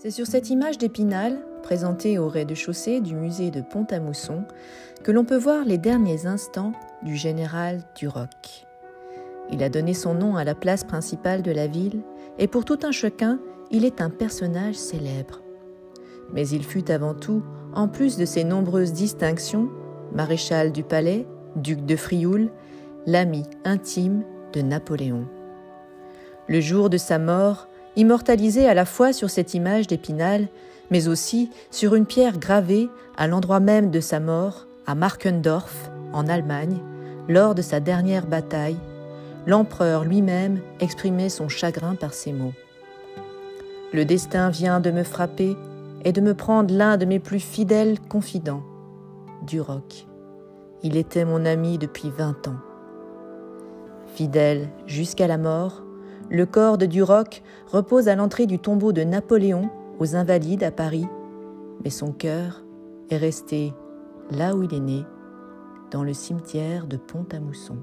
C'est sur cette image d'Épinal, présentée au rez-de-chaussée du musée de Pont-à-Mousson, que l'on peut voir les derniers instants du général Duroc. Il a donné son nom à la place principale de la ville, et pour tout un chacun, il est un personnage célèbre. Mais il fut avant tout, en plus de ses nombreuses distinctions, maréchal du palais, duc de Frioul, l'ami intime de Napoléon. Le jour de sa mort, immortalisé à la fois sur cette image d'Épinal, mais aussi sur une pierre gravée à l'endroit même de sa mort, à Markendorf, en Allemagne, lors de sa dernière bataille, l'empereur lui-même exprimait son chagrin par ces mots. Le destin vient de me frapper et de me prendre l'un de mes plus fidèles confidents, Duroc. Il était mon ami depuis vingt ans. Fidèle jusqu'à la mort, le corps de Duroc repose à l'entrée du tombeau de Napoléon aux Invalides à Paris, mais son cœur est resté là où il est né, dans le cimetière de Pont-à-Mousson.